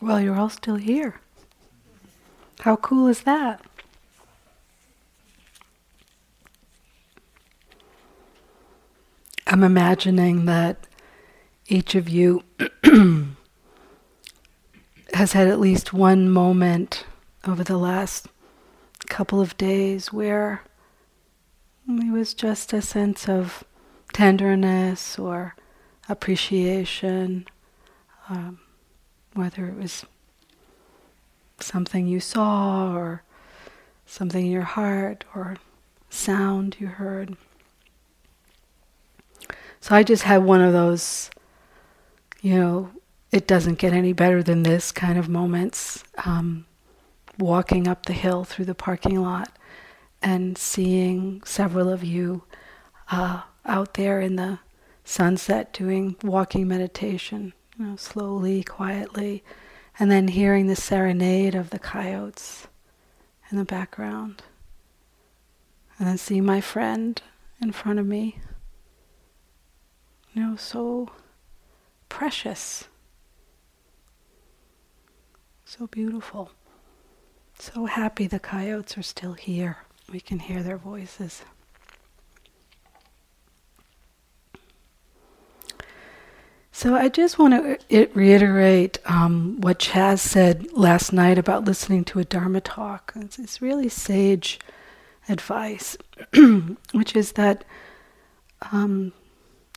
Well, you're all still here. How cool is that? I'm imagining that each of you has had at least one moment over the last couple of days where it was just a sense of tenderness or appreciation, um, whether it was something you saw or something in your heart or sound you heard. So I just had one of those, you know, it doesn't get any better than this kind of moments. Um, walking up the hill through the parking lot and seeing several of you uh, out there in the sunset doing walking meditation, you know, slowly, quietly, and then hearing the serenade of the coyotes in the background, and then seeing my friend in front of me. You know, so precious, so beautiful. So happy the coyotes are still here. We can hear their voices. So I just want to reiterate um, what Chas said last night about listening to a Dharma talk. It's, it's really sage advice, which is that, um,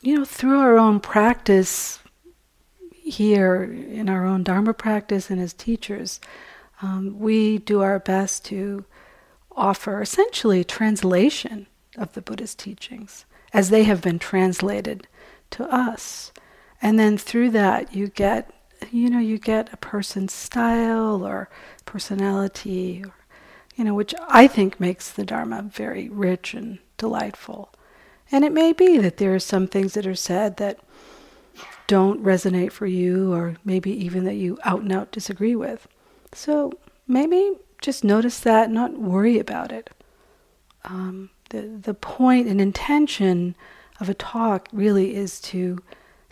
you know, through our own practice here in our own Dharma practice and as teachers, um, we do our best to offer essentially translation of the Buddha's teachings as they have been translated to us. And then through that, you get, you know, you get a person's style or personality, or, you know, which I think makes the Dharma very rich and delightful. And it may be that there are some things that are said that don't resonate for you, or maybe even that you out and out disagree with. So maybe just notice that, not worry about it. Um, the the point and intention of a talk really is to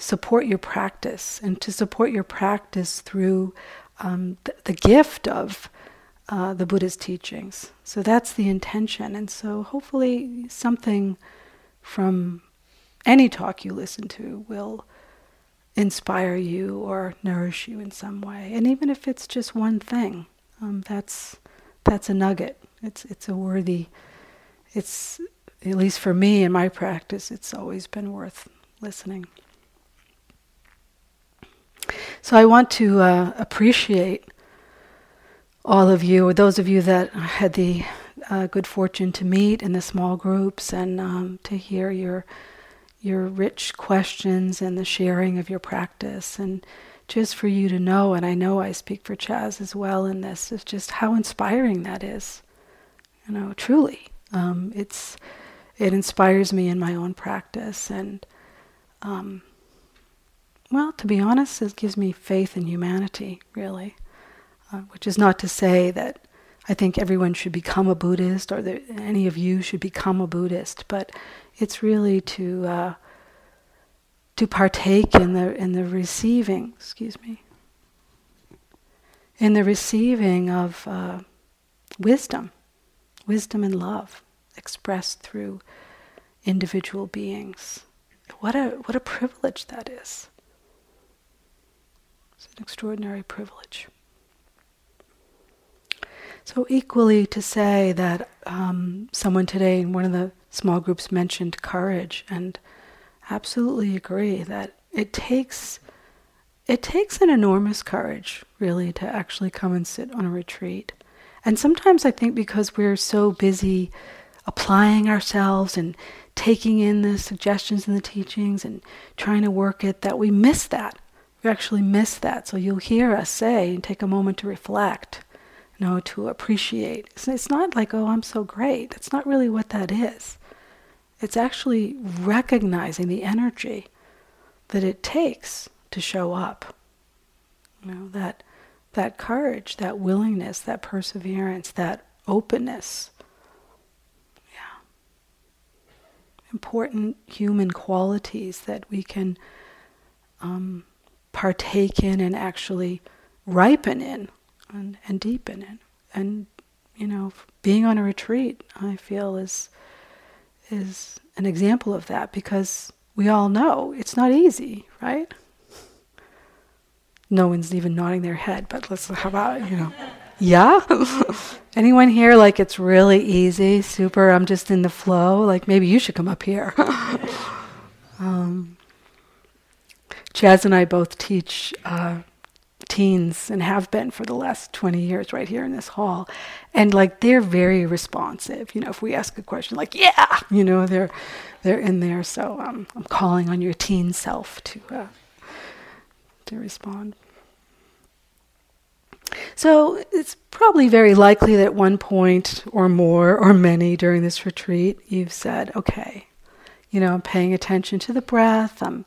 support your practice and to support your practice through um, the, the, gift of uh, the Buddha's teachings. So that's the intention, and so hopefully something from any talk you listen to will inspire you or nourish you in some way. And even if it's just one thing, um, that's that's a nugget. It's it's a worthy. It's at least for me in my practice, it's always been worth listening. So I want to uh, appreciate all of you, or those of you that had the uh, good fortune to meet in the small groups and um, to hear your your rich questions and the sharing of your practice and just for you to know, and I know I speak for Chas as well in this, is just how inspiring that is. You know, truly, um, it's it inspires me in my own practice, and um, well, to be honest, it gives me faith in humanity, really. Uh, which is not to say that I think everyone should become a Buddhist or that any of you should become a Buddhist, but it's really to uh, to partake in the in the receiving. Excuse me. In the receiving of uh, wisdom, wisdom and love expressed through individual beings. What a what a privilege that is. It's an extraordinary privilege. So, equally to say that um, someone today in one of the small groups mentioned courage, and absolutely agree that it takes it takes an enormous courage, really, to actually come and sit on a retreat. And sometimes I think because we're so busy applying ourselves and taking in the suggestions and the teachings and trying to work it, that we miss that. We actually miss that. So you'll hear us say and take a moment to reflect, you know, to appreciate. It's not like, oh, I'm so great. That's not really what that is. It's actually recognizing the energy that it takes to show up. You know, that that courage, that willingness, that perseverance, that openness. Yeah. Important human qualities that we can um, partake in and actually ripen in and, and deepen in. And, you know, being on a retreat, I feel, is, is an example of that because we all know it's not easy, right? No one's even nodding their head, but let's, how about, you know, yeah? Anyone here like it's really easy, super, I'm just in the flow? Like maybe you should come up here. um, Chas and I both teach uh, teens and have been for the last 20 years right here in this hall. And like they're very responsive. You know, if we ask a question like, yeah, you know, they're, they're in there. So um, I'm calling on your teen self to, uh, to respond. So it's probably very likely that at one point or more or many during this retreat, you've said, okay, you know, I'm paying attention to the breath. I'm,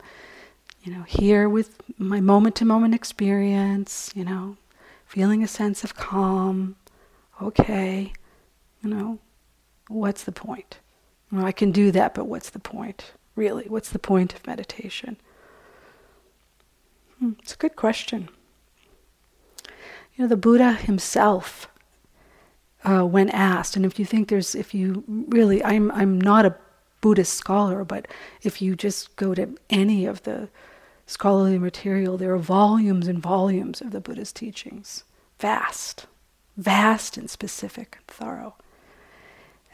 you know, here with my moment to moment experience, you know, feeling a sense of calm. Okay, you know, what's the point? I can do that, but what's the point? Really, what's the point of meditation? Hmm, it's a good question. You know, the Buddha himself, uh, when asked, and if you think there's, if you really, I'm, I'm not a Buddhist scholar, but if you just go to any of the scholarly material, there are volumes and volumes of the Buddha's teachings. Vast, vast and specific and thorough.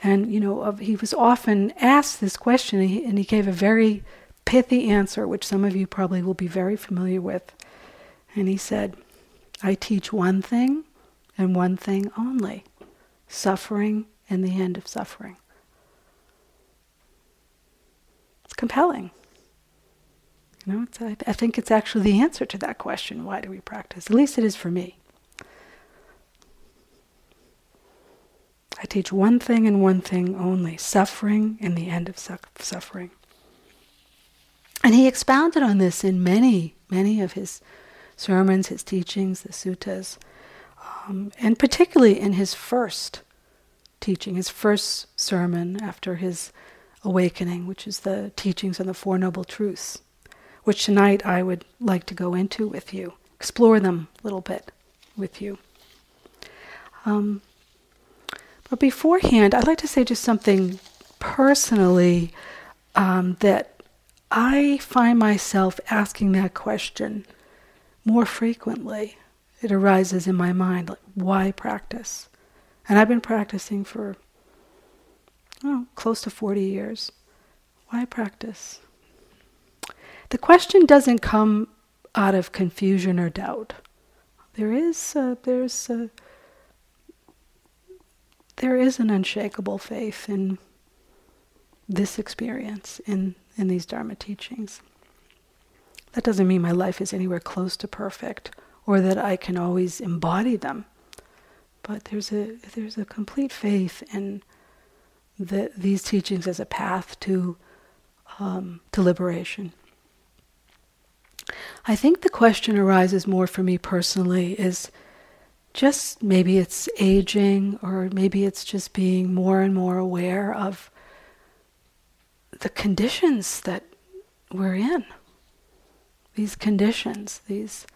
And, you know, he was often asked this question, and he, and he gave a very pithy answer, which some of you probably will be very familiar with. And he said, I teach one thing and one thing only suffering and the end of suffering. It's compelling. Know, I, I think it's actually the answer to that question why do we practice? At least it is for me. I teach one thing and one thing only suffering and the end of su- suffering. And he expounded on this in many, many of his sermons, his teachings, the suttas, um, and particularly in his first teaching, his first sermon after his awakening, which is the teachings on the Four Noble Truths, which tonight I would like to go into with you, explore them a little bit with you. Um, but beforehand, I'd like to say just something personally um, that I find myself asking that question more frequently. It arises in my mind, like, why practice? And I've been practicing for oh, close to 40 years. Why practice? The question doesn't come out of confusion or doubt. There is, a, there's, a, there is an unshakable faith in this experience, in, in these Dharma teachings. That doesn't mean my life is anywhere close to perfect or that I can always embody them. But there's a there's a complete faith in the, these teachings as a path to um, to liberation. I think the question arises more for me personally is just maybe it's aging or maybe it's just being more and more aware of the conditions that we're in. These conditions, these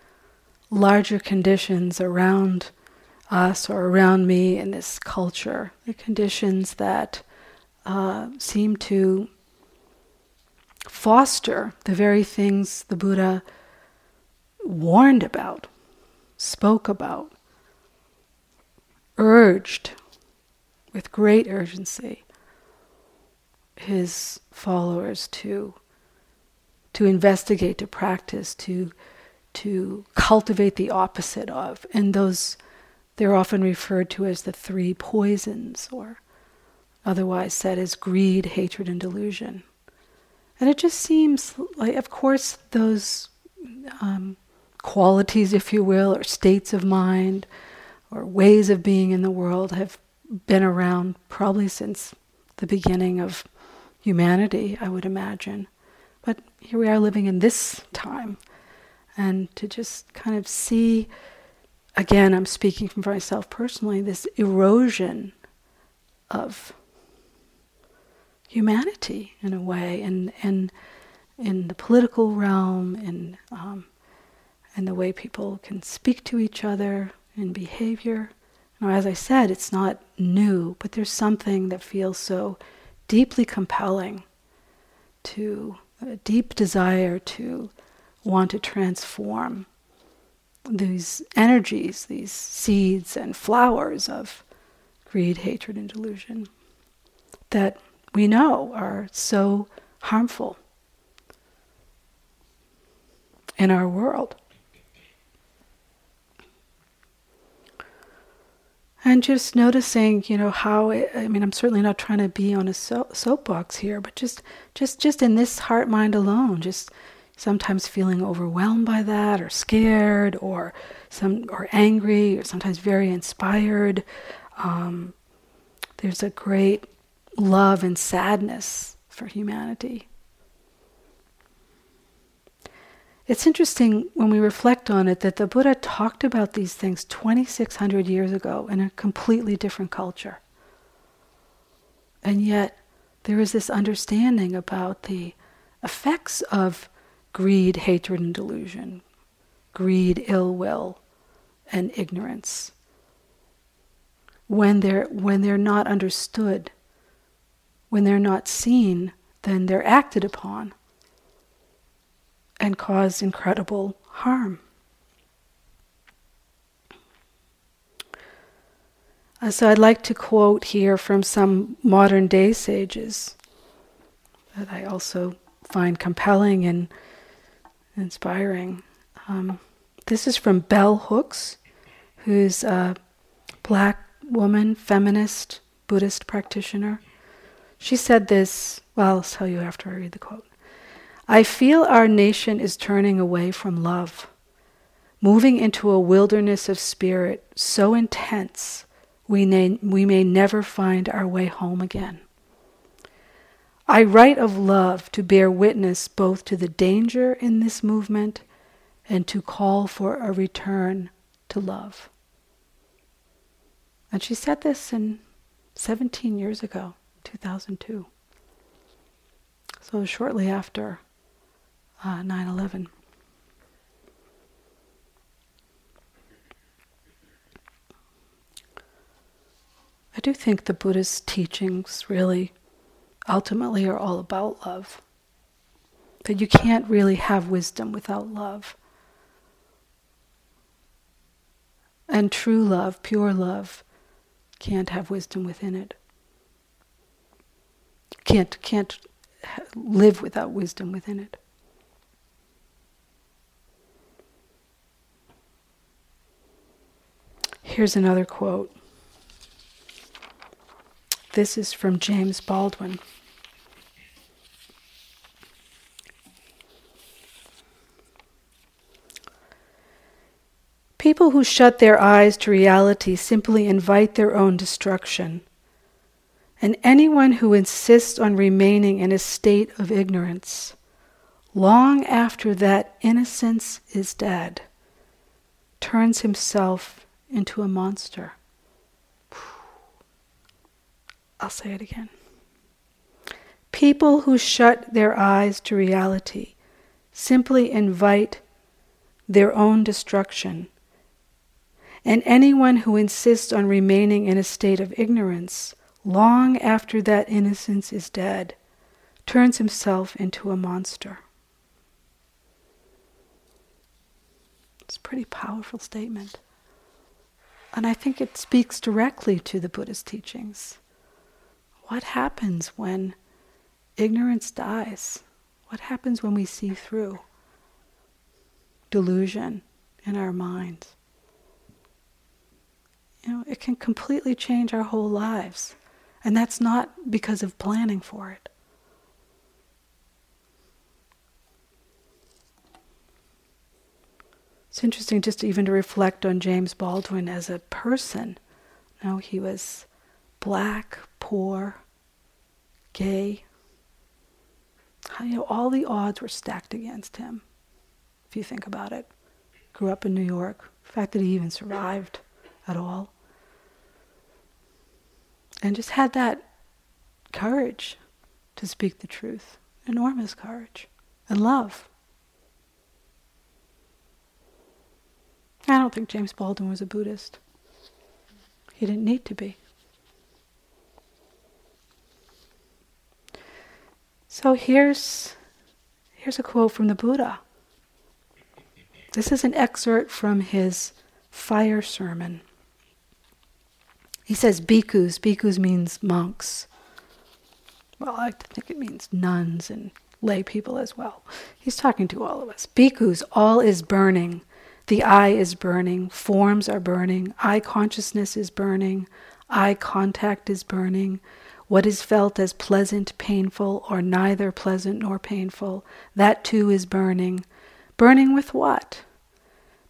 larger conditions around us or around me in this culture, the conditions that uh, seem to foster the very things the Buddha warned about, spoke about, urged with great urgency his followers to to investigate, to practice, to to cultivate the opposite of. And those they're often referred to as the three poisons, or otherwise said as greed, hatred, and delusion. And it just seems like, of course, those um, qualities, if you will, or states of mind, or ways of being in the world have been around probably since the beginning of humanity, I would imagine. But here we are living in this time. And to just kind of see, again, I'm speaking for myself personally, this erosion of humanity in a way, and, and in the political realm, and, um, the way people can speak to each other in behavior. Now, as I said, it's not new, but there's something that feels so deeply compelling to a deep desire to want to transform these energies, these seeds and flowers of greed, hatred, and delusion that we know are so harmful in our world. And just noticing, you know, how it, I mean, I'm certainly not trying to be on a so- soapbox here, but just, just, just in this heart mind alone, just sometimes feeling overwhelmed by that, or scared, or some, or angry, or sometimes very inspired. Um, there's a great love and sadness for humanity. It's interesting when we reflect on it that the Buddha talked about these things 2,600 years ago in a completely different culture. And yet, there is this understanding about the effects of greed, hatred, and delusion, greed, ill will, and ignorance. When they're, when they're not understood, when they're not seen, then they're acted upon and cause incredible harm. Uh, so I'd like to quote here from some modern day sages that I also find compelling and inspiring. Um, this is from Bell Hooks, who's a black woman, feminist, Buddhist practitioner. She said this, well, I'll tell you after I read the quote. I feel our nation is turning away from love, moving into a wilderness of spirit so intense we may, we may never find our way home again. I write of love to bear witness both to the danger in this movement and to call for a return to love. And she said this in 17 years ago, 2002. So shortly after uh, 9 11. I do think the Buddha's teachings really ultimately are all about love. That you can't really have wisdom without love. And true love, pure love, can't have wisdom within it. Can't can't live without wisdom within it. Here's another quote. This is from James Baldwin. People who shut their eyes to reality simply invite their own destruction. And anyone who insists on remaining in a state of ignorance, long after that innocence is dead, turns himself into a monster. I'll say it again. People who shut their eyes to reality simply invite their own destruction. And anyone who insists on remaining in a state of ignorance long after that innocence is dead turns himself into a monster. It's a pretty powerful statement. And I think it speaks directly to the Buddhist teachings. What happens when ignorance dies? What happens when we see through delusion in our minds? You know, it can completely change our whole lives. And that's not because of planning for it. It's interesting just even to reflect on James Baldwin as a person. Now he was black, poor, gay. You know, all the odds were stacked against him, if you think about it. Grew up in New York. The fact that he even survived at all. And just had that courage to speak the truth. Enormous courage and love. I don't think James Baldwin was a Buddhist. He didn't need to be. So here's here's a quote from the Buddha. This is an excerpt from his fire sermon. He says bhikkhus. Bhikkhus means monks. Well, I think it means nuns and lay people as well. He's talking to all of us. Bhikkhus, all is burning. The eye is burning. Forms are burning. Eye consciousness is burning. Eye contact is burning. What is felt as pleasant, painful, or neither pleasant nor painful, that too is burning. Burning with what?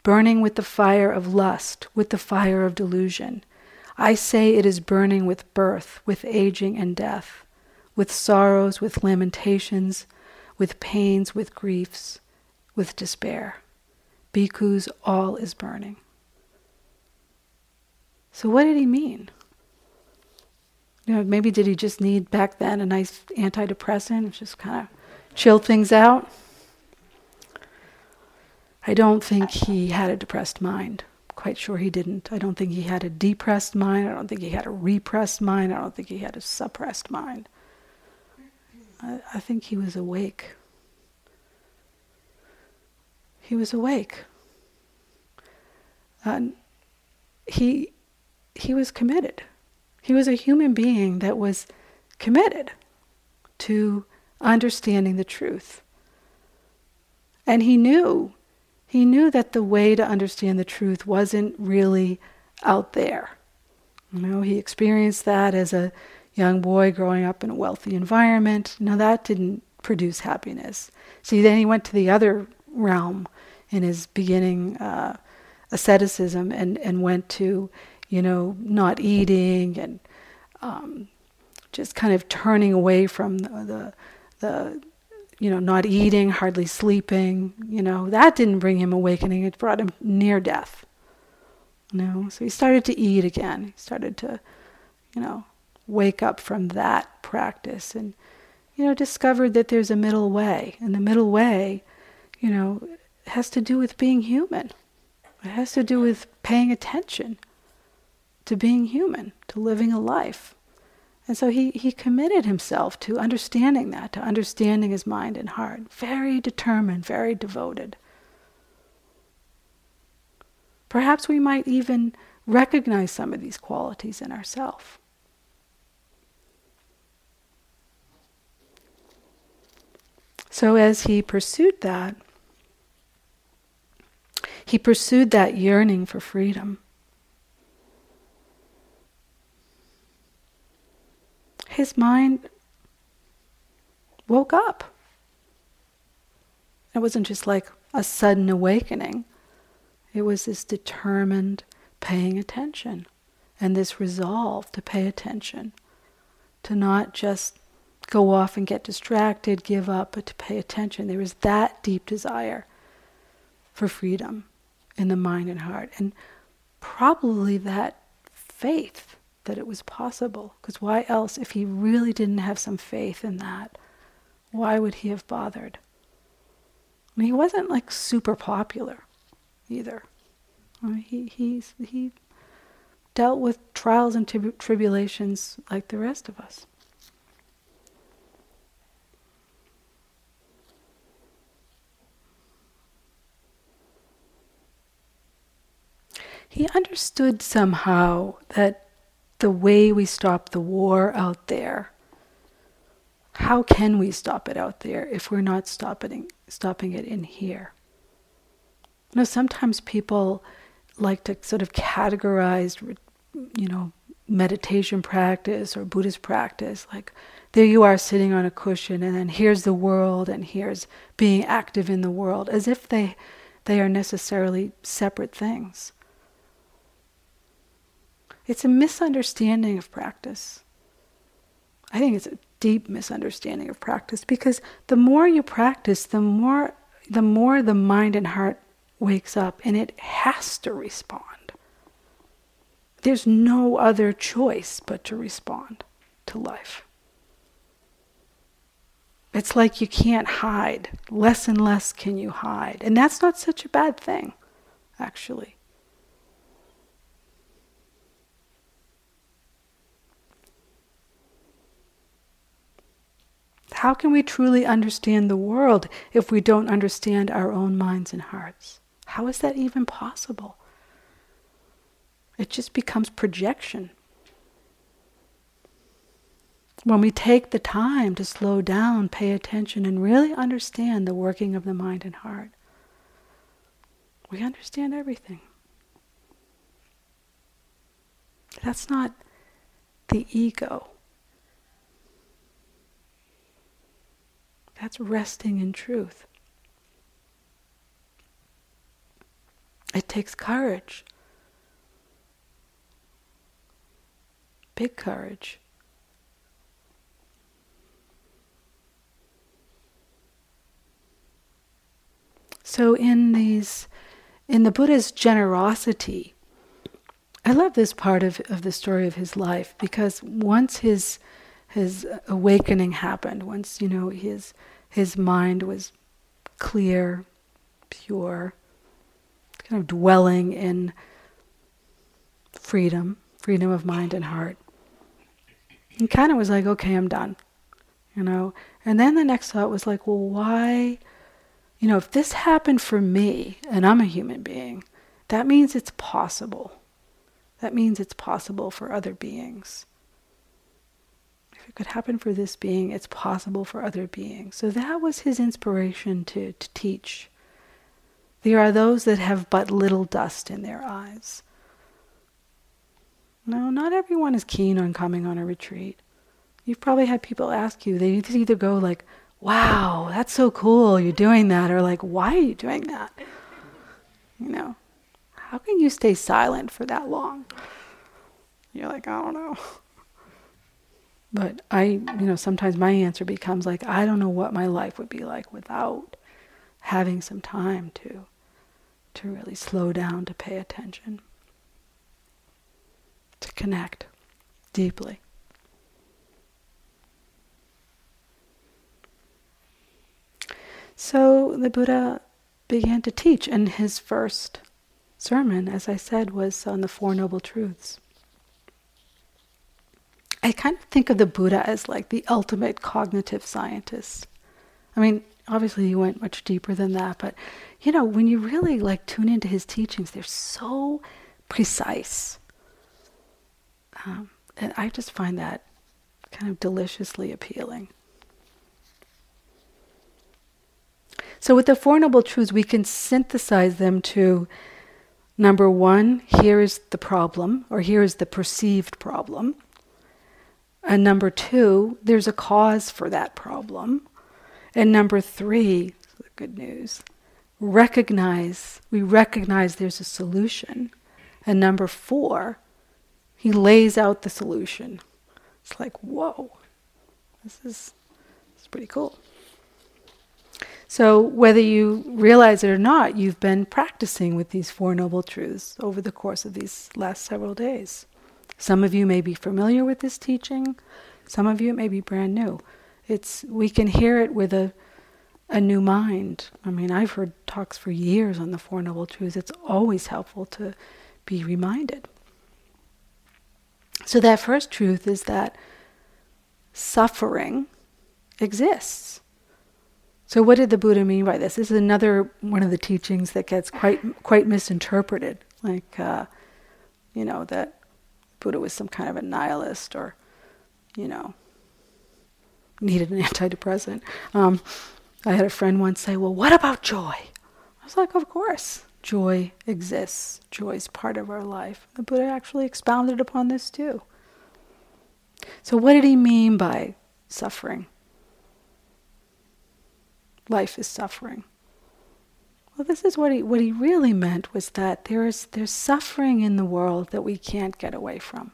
Burning with the fire of lust, with the fire of delusion. I say it is burning with birth, with aging and death, with sorrows, with lamentations, with pains, with griefs, with despair. Bhikkhus, all is burning. So, what did he mean? You know, maybe did he just need back then a nice antidepressant, just kind of chill things out? I don't think he had a depressed mind. Quite sure he didn't. I don't think he had a depressed mind. I don't think he had a repressed mind. I don't think he had a suppressed mind. I, I think he was awake. He was awake. And he, he was committed. He was a human being that was committed to understanding the truth. And he knew, he knew that the way to understand the truth wasn't really out there. You know, he experienced that as a young boy growing up in a wealthy environment. No, that didn't produce happiness. See, then he went to the other realm in his beginning uh, asceticism and, and went to, you know, not eating and um, just kind of turning away from the, the, the, you know, not eating, hardly sleeping. You know, that didn't bring him awakening. It brought him near death. You know, so he started to eat again. He started to, you know, wake up from that practice and, you know, discovered that there's a middle way. And the middle way, you know, has to do with being human. It has to do with paying attention to being human, to living a life. And so he, he committed himself to understanding that, to understanding his mind and heart. Very determined, very devoted. Perhaps we might even recognize some of these qualities in ourselves. So as he pursued that, he pursued that yearning for freedom. His mind woke up. It wasn't just like a sudden awakening, it was this determined paying attention and this resolve to pay attention, to not just go off and get distracted, give up, but to pay attention. There was that deep desire for freedom in the mind and heart. And probably that faith that it was possible. Because why else, if he really didn't have some faith in that, why would he have bothered? I mean, he wasn't like super popular either. I mean, he, he, he dealt with trials and tribulations like the rest of us. he understood somehow that the way we stop the war out there, how can we stop it out there if we're not stopping, stopping it in here? You know, sometimes people like to sort of categorize, you know, meditation practice or Buddhist practice. Like, there you are sitting on a cushion, and then here's the world, and here's being active in the world, as if they, they are necessarily separate things. It's a misunderstanding of practice. I think it's a deep misunderstanding of practice because the more you practice, the more the more the mind and heart wakes up and it has to respond. There's no other choice but to respond to life. It's like you can't hide. Less and less can you hide. And that's not such a bad thing, actually. How can we truly understand the world if we don't understand our own minds and hearts? How is that even possible? It just becomes projection. When we take the time to slow down, pay attention, and really understand the working of the mind and heart, we understand everything. That's not the ego. That's resting in truth. It takes courage. Big courage. So in these in the Buddha's generosity, I love this part of, of the story of his life because once his his awakening happened, once you know his his mind was clear, pure, kind of dwelling in freedom, freedom of mind and heart. And kind of was like, okay, I'm done. You know? And then the next thought was like, well, why you know, if this happened for me and I'm a human being, that means it's possible. That means it's possible for other beings. It could happen for this being, it's possible for other beings. So that was his inspiration to, to teach. There are those that have but little dust in their eyes. No, not everyone is keen on coming on a retreat. You've probably had people ask you, they either go like, wow, that's so cool, you're doing that, or like, why are you doing that? You know, how can you stay silent for that long? You're like, I don't know. But I, you know, sometimes my answer becomes like, I don't know what my life would be like without having some time to to really slow down, to pay attention, to connect deeply. So the Buddha began to teach, and his first sermon, as I said, was on the Four Noble Truths. I kind of think of the Buddha as like the ultimate cognitive scientist. I mean, obviously he went much deeper than that, but you know, when you really like tune into his teachings, they're so precise. Um, and I just find that kind of deliciously appealing. So, with the Four Noble Truths, we can synthesize them to number one, here is the problem, or here is the perceived problem. And number two, there's a cause for that problem. And number three, good news, recognize, we recognize there's a solution. And number four, he lays out the solution. It's like, whoa, this is, this is pretty cool. So, whether you realize it or not, you've been practicing with these Four Noble Truths over the course of these last several days. Some of you may be familiar with this teaching, some of you it may be brand new. It's, we can hear it with a, a new mind. I mean, I've heard talks for years on the Four Noble Truths. It's always helpful to be reminded. So, that first truth is that suffering exists. So, what did the Buddha mean by this? This is another one of the teachings that gets quite quite misinterpreted, like uh, you know that Buddha was some kind of a nihilist or you know needed an antidepressant. Um, I had a friend once say, "Well, what about joy?" I was like, "Of course, joy exists. Joy is part of our life." The Buddha actually expounded upon this too. So, what did he mean by suffering? life is suffering. Well, this is what he what he really meant was that there is there's suffering in the world that we can't get away from.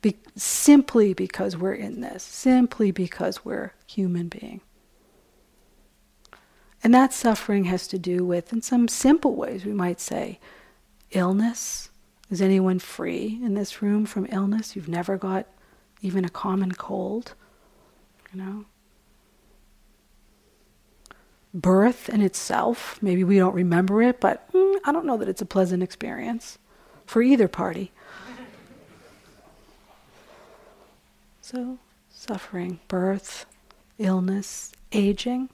Be, simply because we're in this, simply because we're human being. And that suffering has to do with, in some simple ways, we might say, illness. Is anyone free in this room from illness? You've never got even a common cold, you know? Birth in itself, maybe we don't remember it, but mm, I don't know that it's a pleasant experience for either party. So, suffering, birth, illness, aging.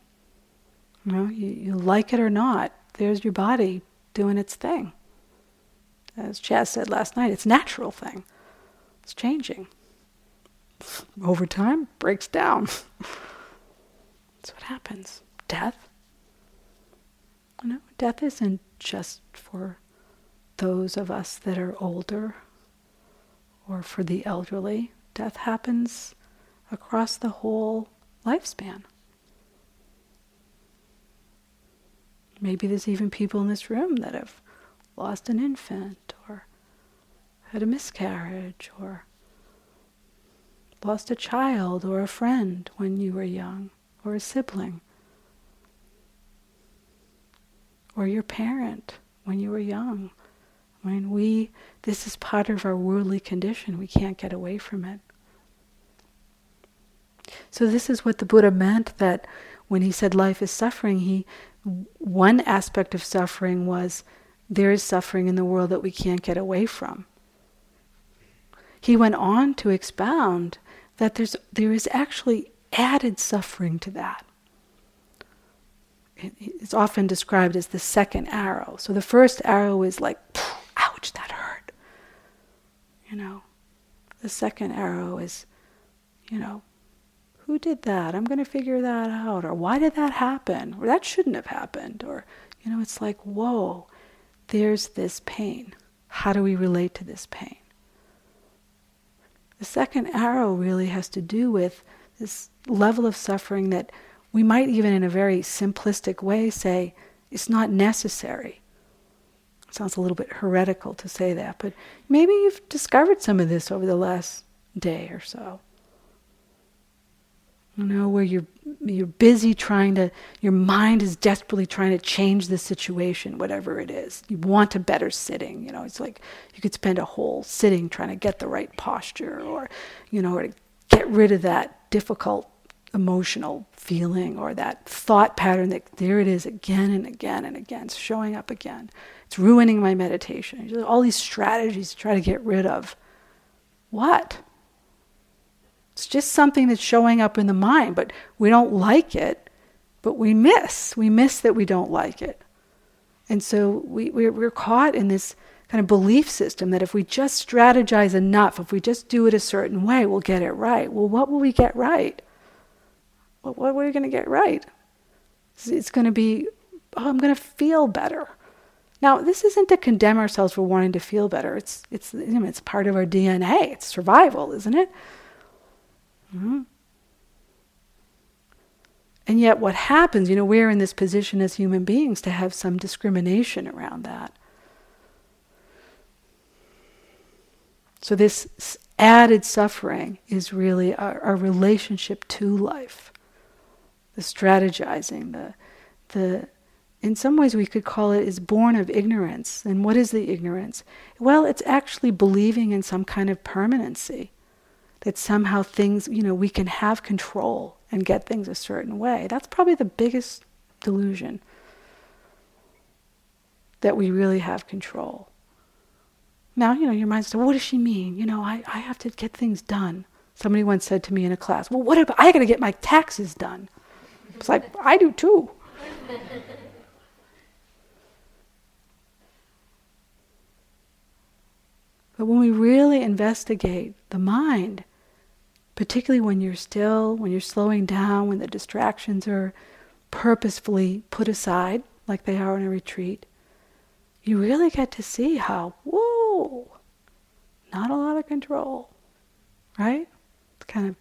You know, you, you like it or not, there's your body doing its thing. As Chas said last night, it's a natural thing. It's changing. Over time, breaks down. That's what happens. Death. You know, death isn't just for those of us that are older or for the elderly. Death happens across the whole lifespan. Maybe there's even people in this room that have lost an infant or had a miscarriage or lost a child or a friend when you were young or a sibling or your parent when you were young. Mean, we, this is part of our worldly condition. We can't get away from it. So this is what the Buddha meant that when he said life is suffering, he one aspect of suffering was there is suffering in the world that we can't get away from. He went on to expound that there's there is actually added suffering to that. It's often described as the second arrow. So the first arrow is like, ouch, that hurt. You know, the second arrow is, you know, who did that? I'm going to figure that out. Or why did that happen? Or that shouldn't have happened. Or, you know, it's like, whoa, there's this pain. How do we relate to this pain? The second arrow really has to do with this level of suffering that we might even, in a very simplistic way, say it's not necessary. It sounds a little bit heretical to say that, but maybe you've discovered some of this over the last day or so. You know, where you're you're busy trying to your mind is desperately trying to change the situation, whatever it is. You want a better sitting, you know, it's like you could spend a whole sitting trying to get the right posture or you know, or to get rid of that difficult emotional feeling or that thought pattern that there it is again and again and again, it's showing up again. It's ruining my meditation. All these strategies to try to get rid of. What? It's just something that's showing up in the mind, but we don't like it, but we miss. We miss that we don't like it. And so we, we're, we're caught in this kind of belief system that if we just strategize enough, if we just do it a certain way, we'll get it right. Well, what will we get right? What are we going to get right? It's going to be, oh, I'm going to feel better. Now, this isn't to condemn ourselves for wanting to feel better. It's, it's, you know, it's part of our DNA. It's survival, isn't it? Mm-hmm. And yet, what happens, you know, we're in this position as human beings to have some discrimination around that. So, this added suffering is really our, our relationship to life, the strategizing, the, the, in some ways we could call it is born of ignorance. And what is the ignorance? Well, it's actually believing in some kind of permanency that somehow things, you know, we can have control and get things a certain way. That's probably the biggest delusion that we really have control. Now, you know, your mind says, well, what does she mean? You know, I, I have to get things done. Somebody once said to me in a class, well, what about, I got to get my taxes done. It's like, I do too. But when we really investigate the mind, particularly when you're still, when you're slowing down, when the distractions are purposefully put aside, like they are in a retreat, you really get to see how, whoa, not a lot of control, right? It's kind of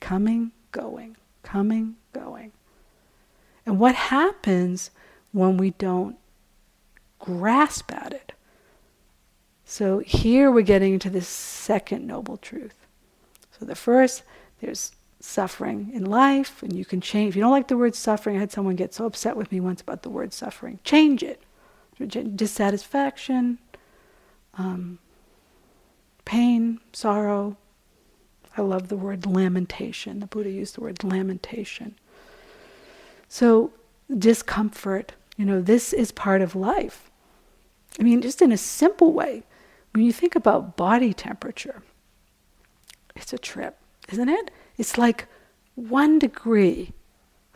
coming, going, coming, going. And what happens when we don't grasp at it? So here we're getting into this second noble truth. So the first, there's suffering in life, and you can change. If you don't like the word suffering, I had someone get so upset with me once about the word suffering. Change it. Dissatisfaction, um, pain, sorrow. I love the word lamentation. The Buddha used the word lamentation. So, discomfort, you know, this is part of life. I mean, just in a simple way, when you think about body temperature, it's a trip, isn't it? It's like one degree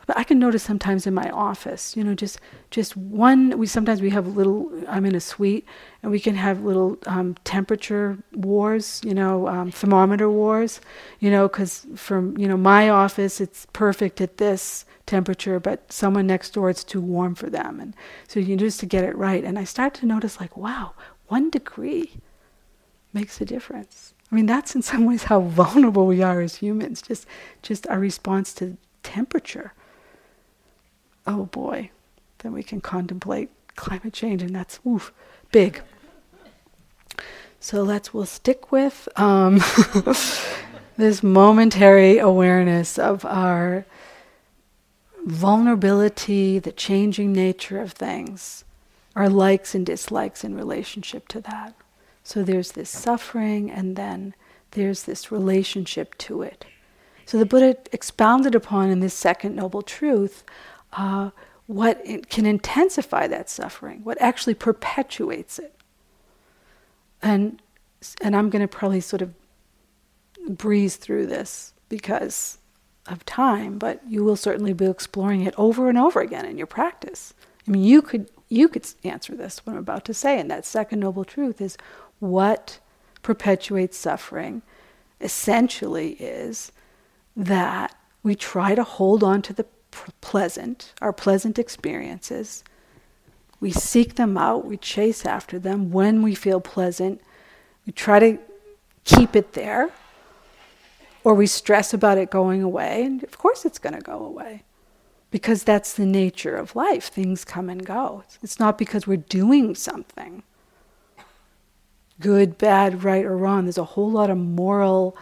but I can notice sometimes in my office, you know, just just one. We sometimes we have little. I'm in a suite, and we can have little um, temperature wars, you know, um, thermometer wars, you know, because from you know my office it's perfect at this temperature, but someone next door it's too warm for them, and so you just to get it right. And I start to notice like, wow, one degree makes a difference. I mean, that's in some ways how vulnerable we are as humans. Just just our response to temperature oh boy, then we can contemplate climate change, and that's oof, big. So let's we'll stick with um, this momentary awareness of our vulnerability, the changing nature of things, our likes and dislikes in relationship to that. So there's this suffering, and then there's this relationship to it. So the Buddha expounded upon in this second noble truth uh, what can intensify that suffering, what actually perpetuates it. And, and I'm going to probably sort of breeze through this because of time, but you will certainly be exploring it over and over again in your practice. I mean, you could you could answer this what I'm about to say, and that second noble truth is what perpetuates suffering essentially is that we try to hold on to the pleasant, our pleasant experiences. We seek them out, we chase after them when we feel pleasant. We try to keep it there, or we stress about it going away, and of course it's going to go away. Because that's the nature of life. Things come and go. It's not because we're doing something good, bad, right, or wrong. There's a whole lot of moral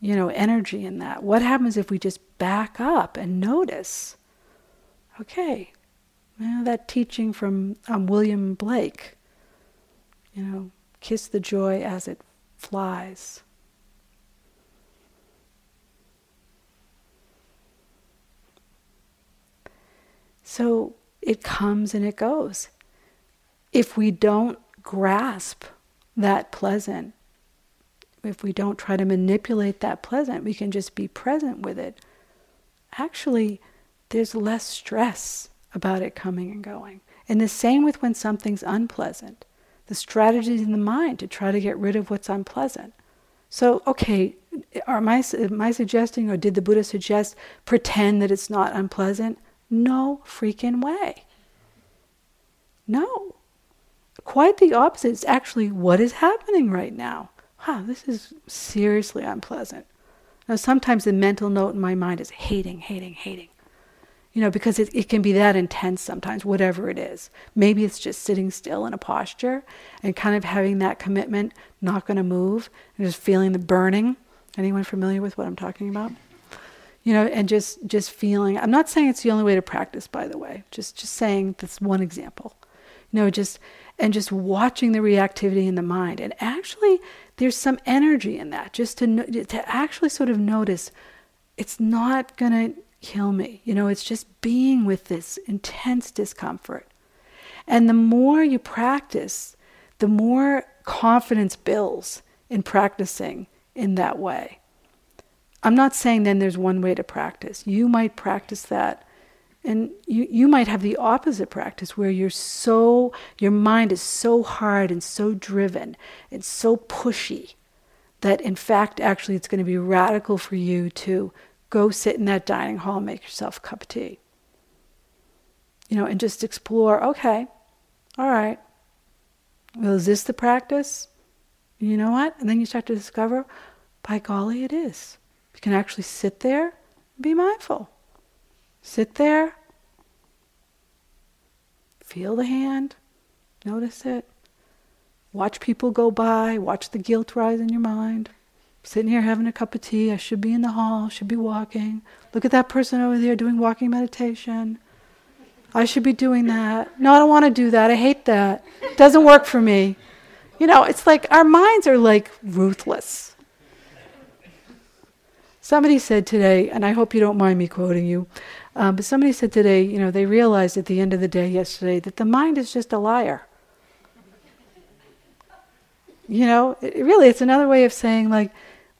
you know, energy in that. What happens if we just back up and notice? Okay, that teaching from um, William Blake, you know, kiss the joy as it flies. So it comes and it goes. If we don't grasp that pleasant, if we don't try to manipulate that pleasant, we can just be present with it. Actually, there's less stress about it coming and going. And the same with when something's unpleasant. The strategies in the mind to try to get rid of what's unpleasant. So, okay, are my, am I suggesting, or did the Buddha suggest, pretend that it's not unpleasant? No freaking way. No. Quite the opposite. It's actually what is happening right now wow, this is seriously unpleasant. Now, sometimes the mental note in my mind is hating, hating, hating. You know, because it, it can be that intense sometimes, whatever it is. Maybe it's just sitting still in a posture and kind of having that commitment, not going to move, and just feeling the burning. Anyone familiar with what I'm talking about? You know, and just just feeling. I'm not saying it's the only way to practice, by the way. Just just saying that's one example. You know, just and just watching the reactivity in the mind, and actually there's some energy in that just to to actually sort of notice it's not going to kill me. You know it's just being with this intense discomfort. And the more you practice the more confidence builds in practicing in that way. I'm not saying then there's one way to practice. You might practice that and you, you might have the opposite practice where you're so, your mind is so hard and so driven and so pushy that in fact, actually, it's going to be radical for you to go sit in that dining hall and make yourself a cup of tea. You know, and just explore okay, all right, well, is this the practice? You know what? And then you start to discover, by golly, it is. You can actually sit there and be mindful. Sit there, feel the hand, notice it. Watch people go by, watch the guilt rise in your mind. Sitting here having a cup of tea, I should be in the hall, should be walking. Look at that person over there doing walking meditation. I should be doing that. No, I don't want to do that. I hate that. It doesn't work for me. You know, it's like our minds are like ruthless. Somebody said today, and I hope you don't mind me quoting you, um, but somebody said today, you know, they realized at the end of the day yesterday that the mind is just a liar. You know, it, really, it's another way of saying, like,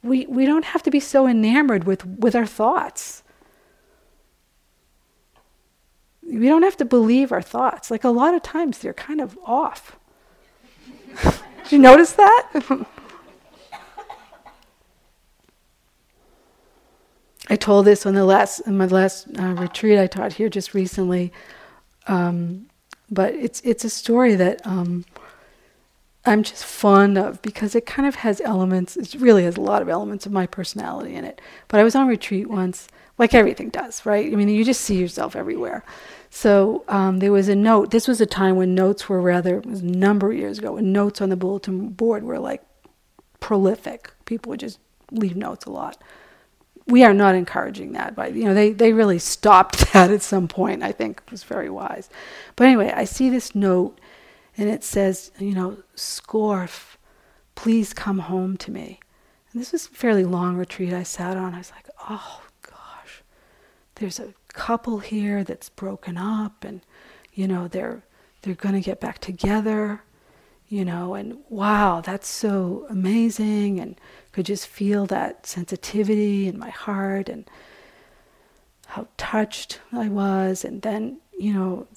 we, we don't have to be so enamored with, with our thoughts. We don't have to believe our thoughts. Like a lot of times they're kind of off. Did you notice that? I told this on the last on my last uh, retreat I taught here just recently, um, but it's it's a story that um, I'm just fond of because it kind of has elements. It really has a lot of elements of my personality in it. But I was on retreat once, like everything does, right? I mean, you just see yourself everywhere. So um, there was a note. This was a time when notes were rather, it was a number of years ago, when notes on the bulletin board were like prolific. People would just leave notes a lot we are not encouraging that. But you know, they they really stopped that at some point. I think it was very wise. But anyway, I see this note, and it says, you know, Scorf, please come home to me. And this was a fairly long retreat I sat on. I was like, oh gosh, there's a couple here that's broken up, and you know, they're they're going to get back together you know, and wow, that's so amazing, and could just feel that sensitivity in my heart and how touched I was. And then, you know,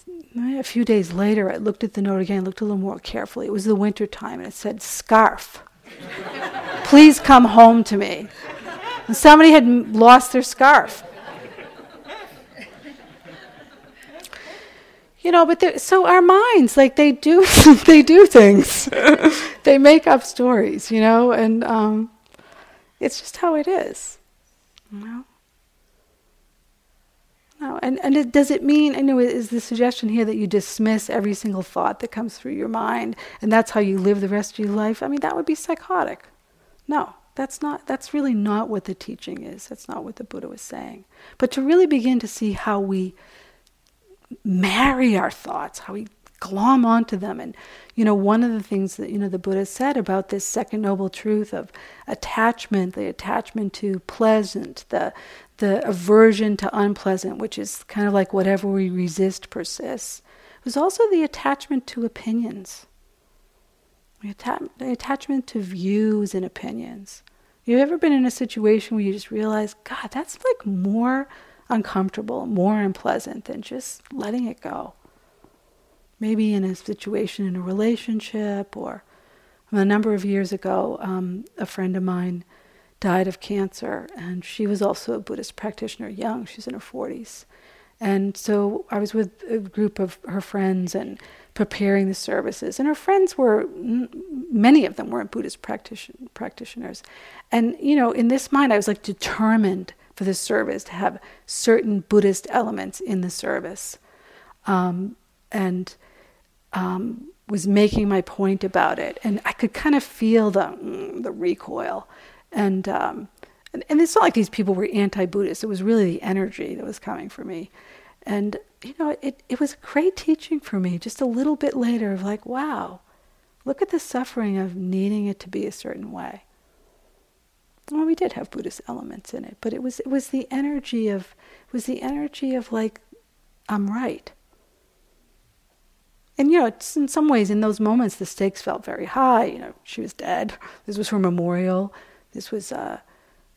a few days later, I looked at the note again, looked a little more carefully. It was the winter time, and it said, Scarf. Please come home to me. And somebody had lost their scarf. you know but so our minds like they do they do things they make up stories you know and um, it's just how it is know no, and, and it, does it mean, I know, is the suggestion here that you dismiss every single thought that comes through your mind and that's how you live the rest of your life? I mean, that would be psychotic. No, that's not, that's really not what the teaching is. That's not what the Buddha was saying. But to really begin to see how we marry our thoughts, how we glom onto them. And, you know, one of the things that, you know, the Buddha said about this second noble truth of attachment, the attachment to pleasant, the, the aversion to unpleasant, which is kind of like whatever we resist persists, was also the attachment to opinions. The, atta- the attachment to views and opinions. You've ever been in a situation where you just realize, God, that's like more uncomfortable, more unpleasant than just letting it go. Maybe in a situation in a relationship, or a number of years ago, um, a friend of mine died of cancer, and she was also a Buddhist practitioner, young, she's in her 40s. And so I was with a group of her friends and preparing the services. And her friends were, many of them weren't Buddhist practition, practitioners. And, you know, in this mind, I was like determined for the service to have certain Buddhist elements in the service. Um, and um, was making my point about it. And I could kind of feel the, mm, the recoil. And, um, and, and it's not like these people were anti Buddhist, it was really the energy that was coming for me. And, you know, it, it was great teaching for me just a little bit later of like, wow, look at the suffering of needing it to be a certain way well, we did have Buddhist elements in it, but it was it was the energy of was the energy of like, I'm right. And you know, it's in some ways, in those moments, the stakes felt very high. You know, she was dead. This was her memorial. This was uh,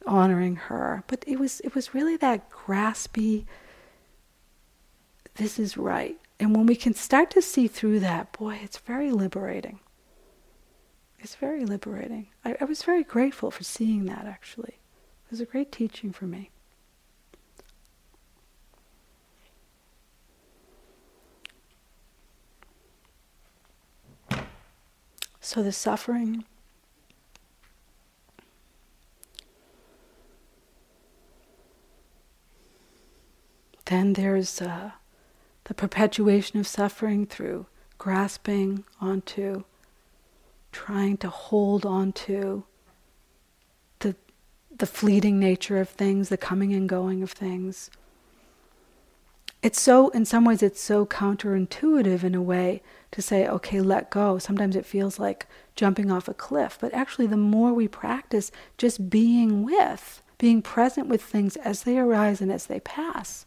honoring her. But it was it was really that graspy. This is right. And when we can start to see through that, boy, it's very liberating. It's very liberating. I, I was very grateful for seeing that actually. It was a great teaching for me. So the suffering, then there's uh, the perpetuation of suffering through grasping onto trying to hold onto the, the fleeting nature of things, the coming and going of things. It's so, in some ways, it's so counterintuitive in a way to say, okay, let go. Sometimes it feels like jumping off a cliff. But actually, the more we practice just being with, being present with things as they arise and as they pass,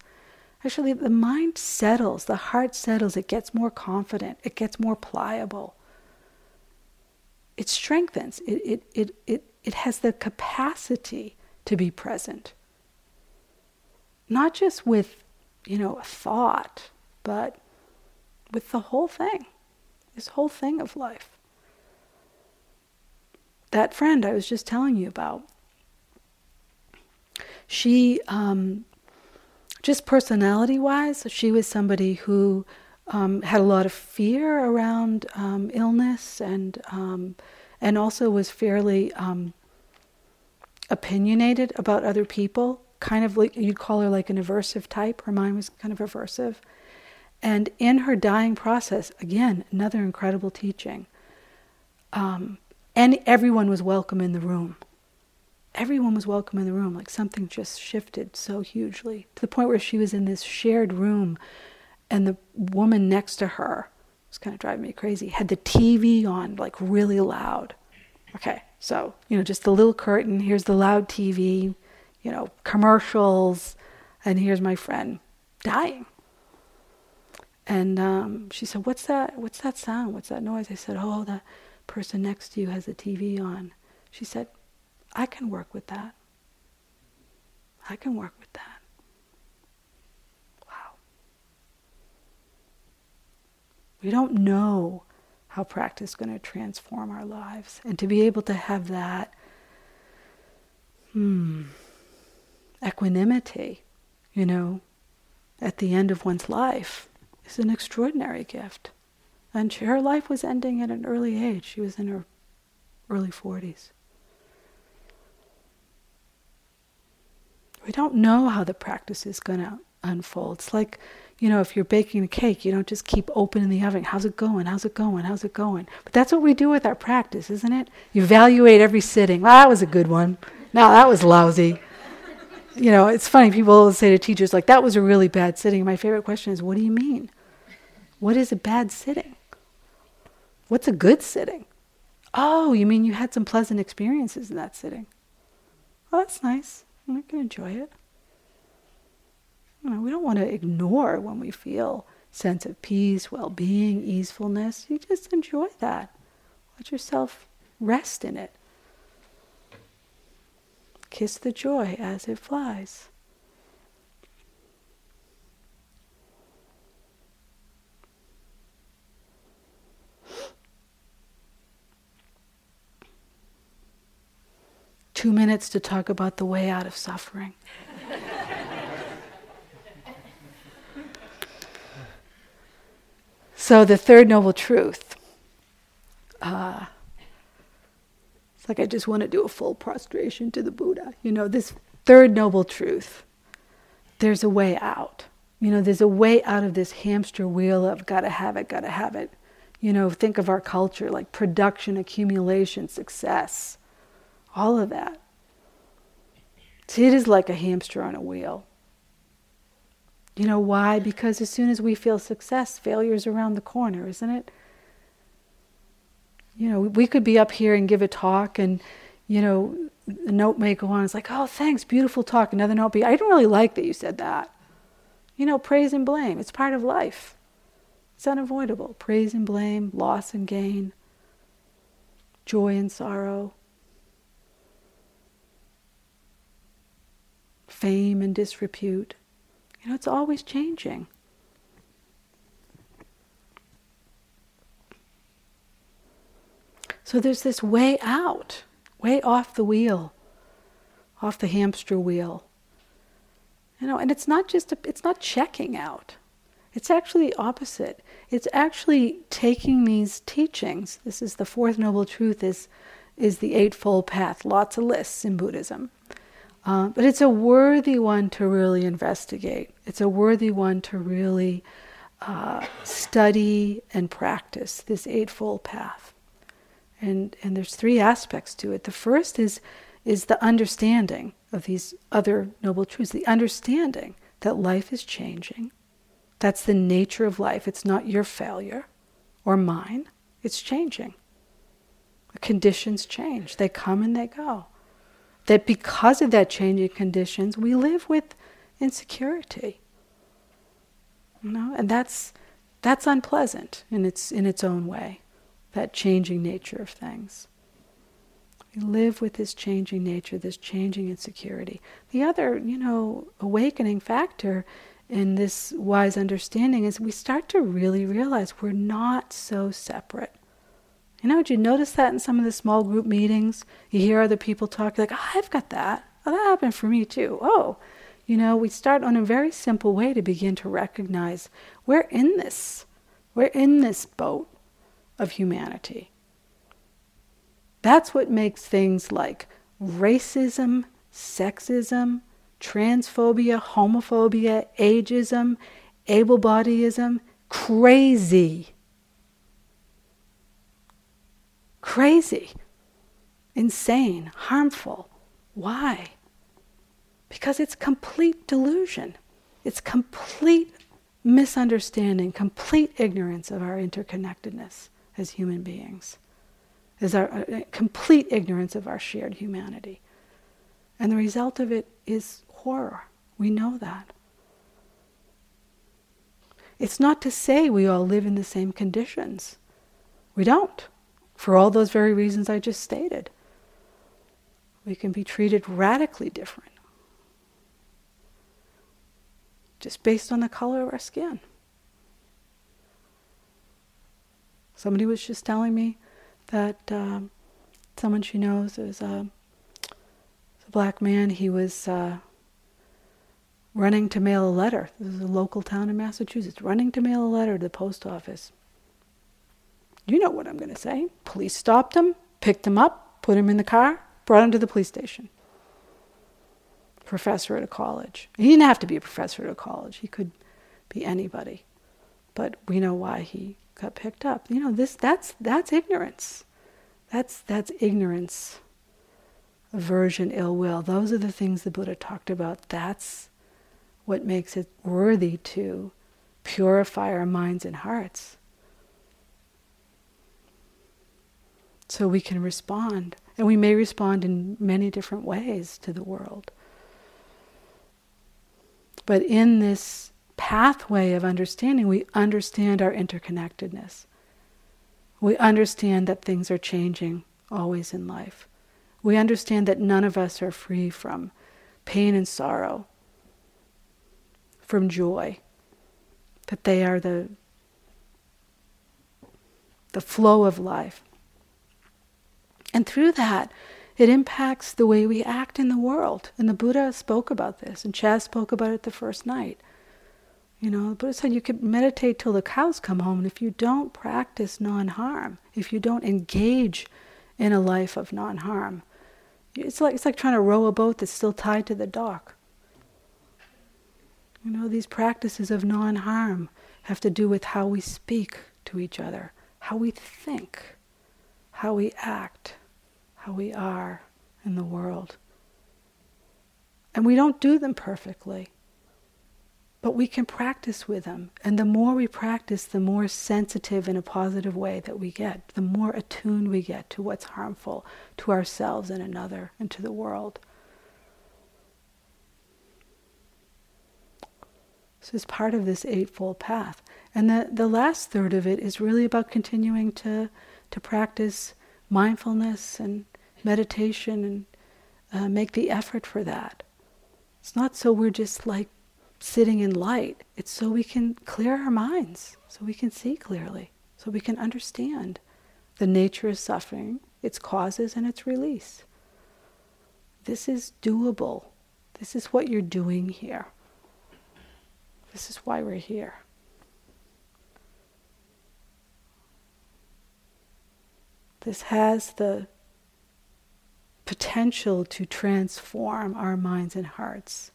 actually, the mind settles, the heart settles, it gets more confident, it gets more pliable it strengthens. It, it, it, it, it has the capacity to be present. Not just with, you know, a thought, but with the whole thing, this whole thing of life. That friend I was just telling you about, she, um, just personality wise, she was somebody who um, had a lot of fear around um, illness and um, and also was fairly um, opinionated about other people. Kind of like you'd call her like an aversive type. Her mind was kind of aversive, and in her dying process, again, another incredible teaching. Um, and everyone was welcome in the room. Everyone was welcome in the room. Like something just shifted so hugely to the point where she was in this shared room and the woman next to her was kind of driving me crazy had the tv on like really loud okay so you know just the little curtain here's the loud tv you know commercials and here's my friend dying. And um, she said what's that what's that sound? What's that noise? I said oh the person next to you has the tv on. She said i can work with that. I can work with that. Wow. We don't know how practice is going to transform our lives. And to be able to have that hmm, equanimity, you know, at the end of one's life is an extraordinary gift. And her life was ending at an early age. She was in her early 40s. We don't know how the practice is going to unfold. It's like you know, if you're baking a cake, you don't just keep opening the oven. How's it going? How's it going? How's it going? But that's what we do with our practice, isn't it? You evaluate every sitting. Well, that was a good one. No, that was lousy. You know, it's funny. People say to teachers, like, that was a really bad sitting. My favorite question is, what do you mean? What is a bad sitting? What's a good sitting? Oh, you mean you had some pleasant experiences in that sitting? Well, that's nice. I can enjoy it. You know, we don't want to ignore when we feel sense of peace, well-being, easefulness. You just enjoy that. Let yourself rest in it. Kiss the joy as it flies. Two minutes to talk about the way out of suffering. So the third noble truth. Uh, like I just want to do a full prostration to the Buddha. You know, this third noble truth. There's a way out. You know, there's a way out of this hamster wheel of gotta have it, gotta have it. You know, think of our culture like production, accumulation, success, all of that. it is like a hamster on a wheel. You know why? Because as soon as we feel success, failure's around the corner, isn't it? You know, we could be up here and give a talk, and, you know, a note may go on. It's like, oh, thanks, beautiful talk. Another note be, I don't really like that you said that. You know, praise and blame. It's part of life. It's unavoidable. Praise and blame, loss and gain, joy and sorrow, fame and disrepute. You know, it's always changing. So there's this way out, way off the wheel, off the hamster wheel. You know, and it's not just a, it's not checking out. It's actually the opposite. It's actually taking these teachings. This is the fourth noble truth is is the eightfold path. Lots of lists in Buddhism. Uh, but it's a worthy one to really investigate. It's a worthy one to really uh, study and practice this Eightfold Path. And, and there's three aspects to it. The first is, is the understanding of these other noble truths, the understanding that life is changing. That's the nature of life. It's not your failure or mine, it's changing. The conditions change, they come and they go that because of that changing conditions, we live with insecurity. You know, and that's that's unpleasant in its in its own way, that changing nature of things. We live with this changing nature, this changing insecurity. The other, you know, awakening factor in this wise understanding is we start to really realize we're not so separate. You know, did you notice that in some of the small group meetings? You hear other people talk, like, oh, I've got that. Oh, that happened for me too. Oh, you know, we start on a very simple way to begin to recognize we're in this. We're in this boat of humanity. That's what makes things like racism, sexism, transphobia, homophobia, ageism, able bodyism crazy. Crazy. Insane. Harmful. Why? Because it's complete delusion. It's complete misunderstanding, complete ignorance of our interconnectedness as human beings, is our uh, complete ignorance of our shared humanity. And the result of it is horror. We know that. It's not to say we all live in the same conditions. We don't, for all those very reasons I just stated. We can be treated radically different just based on the color of our skin. Somebody was just telling me that um, someone she knows is a, a, black man. He was uh, running to mail a letter. This is a local town in Massachusetts, running to mail a letter to the post office. You know what I'm going to say. Police stopped him, picked him up, put him in the car, brought him to the police station professor at a college. He didn't have to be a professor at a college. He could be anybody. But we know why he got picked up. You know, this that's that's ignorance. That's that's ignorance. Aversion, ill will. Those are the things the Buddha talked about. That's what makes it worthy to purify our minds and hearts. So we can respond. And we may respond in many different ways to the world. But in this pathway of understanding, we understand our interconnectedness. We understand that things are changing always in life. We understand that none of us are free from pain and sorrow, from joy, that they are the, the flow of life. And through that, it impacts the way we act in the world. And the Buddha spoke about this, and Chas spoke about it the first night. You know, the Buddha said you could meditate till the cows come home, and if you don't practice non harm, if you don't engage in a life of non harm, it's like, it's like trying to row a boat that's still tied to the dock. You know, these practices of non harm have to do with how we speak to each other, how we think, how we act how we are in the world. And we don't do them perfectly, but we can practice with them. And the more we practice, the more sensitive in a positive way that we get, the more attuned we get to what's harmful to ourselves and another and to the world. So it's part of this eightfold path. And the, the last third of it is really about continuing to, to practice mindfulness and meditation and uh, make the effort for that. It's not so we're just like sitting in light, it's so we can clear our minds, so we can see clearly, so we can understand the nature of suffering, its causes, and its release. This is doable. This is what you're doing here. This is why we're here. This has the potential to transform our minds and hearts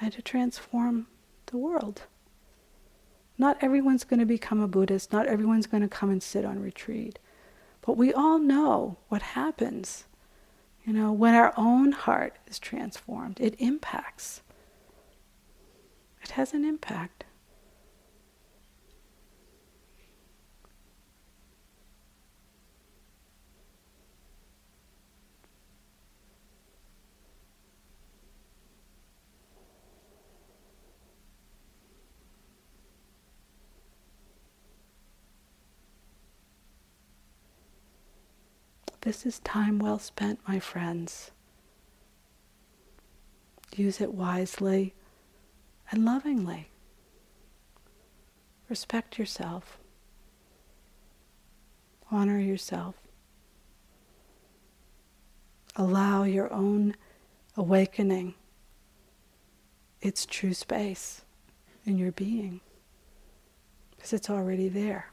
and to transform the world. Not everyone's going to become a Buddhist, not everyone's going to come and sit on retreat. But we all know what happens. You know, when our own heart is transformed, it impacts. It has an impact. This is time well spent, my friends. Use it wisely and lovingly. Respect yourself. Honor yourself. Allow your own awakening its true space in your being because it's already there.